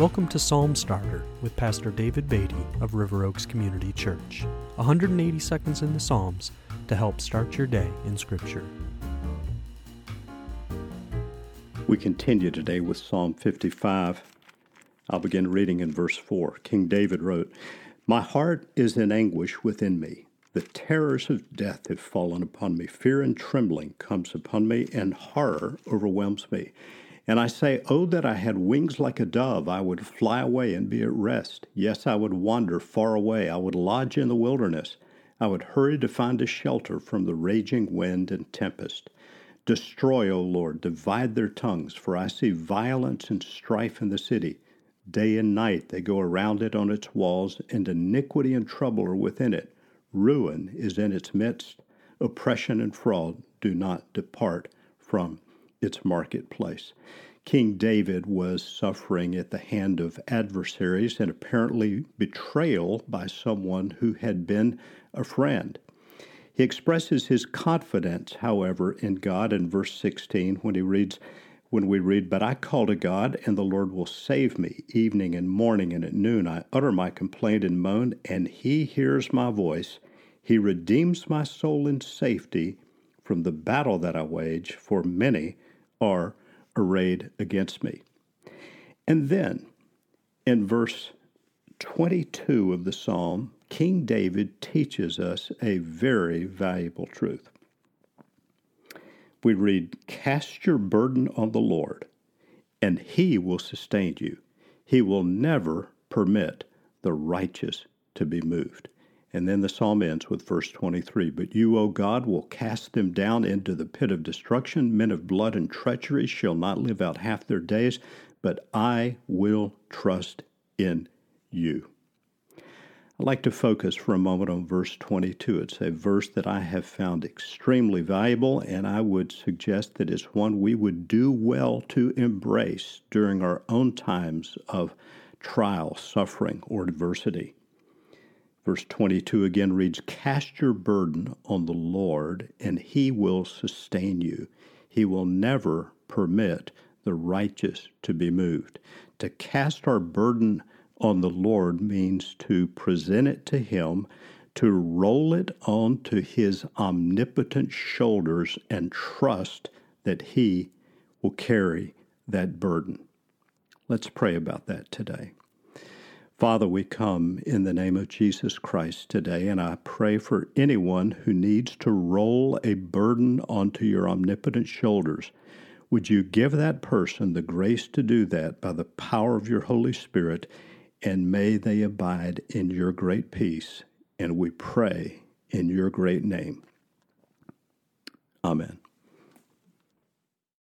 Welcome to Psalm Starter with Pastor David Beatty of River Oaks Community Church. 180 seconds in the Psalms to help start your day in Scripture. We continue today with Psalm 55. I'll begin reading in verse 4. King David wrote, My heart is in anguish within me. The terrors of death have fallen upon me. Fear and trembling comes upon me, and horror overwhelms me. And I say, Oh, that I had wings like a dove, I would fly away and be at rest. Yes, I would wander far away, I would lodge in the wilderness. I would hurry to find a shelter from the raging wind and tempest. Destroy, O Lord, divide their tongues, for I see violence and strife in the city. Day and night they go around it on its walls, and iniquity and trouble are within it. Ruin is in its midst. Oppression and fraud do not depart from its marketplace. King David was suffering at the hand of adversaries and apparently betrayal by someone who had been a friend. He expresses his confidence, however, in God in verse 16 when he reads, when we read, But I call to God, and the Lord will save me. Evening and morning and at noon I utter my complaint and moan, and he hears my voice. He redeems my soul in safety from the battle that I wage, for many are arrayed against me. And then in verse 22 of the psalm, King David teaches us a very valuable truth. We read, Cast your burden on the Lord, and he will sustain you. He will never permit the righteous to be moved. And then the psalm ends with verse 23 But you, O God, will cast them down into the pit of destruction. Men of blood and treachery shall not live out half their days, but I will trust in you. I'd like to focus for a moment on verse 22. It's a verse that I have found extremely valuable, and I would suggest that it's one we would do well to embrace during our own times of trial, suffering, or adversity. Verse 22 again reads, Cast your burden on the Lord, and he will sustain you. He will never permit the righteous to be moved. To cast our burden on the Lord means to present it to him, to roll it onto his omnipotent shoulders, and trust that he will carry that burden. Let's pray about that today. Father, we come in the name of Jesus Christ today, and I pray for anyone who needs to roll a burden onto your omnipotent shoulders. Would you give that person the grace to do that by the power of your Holy Spirit, and may they abide in your great peace. And we pray in your great name. Amen.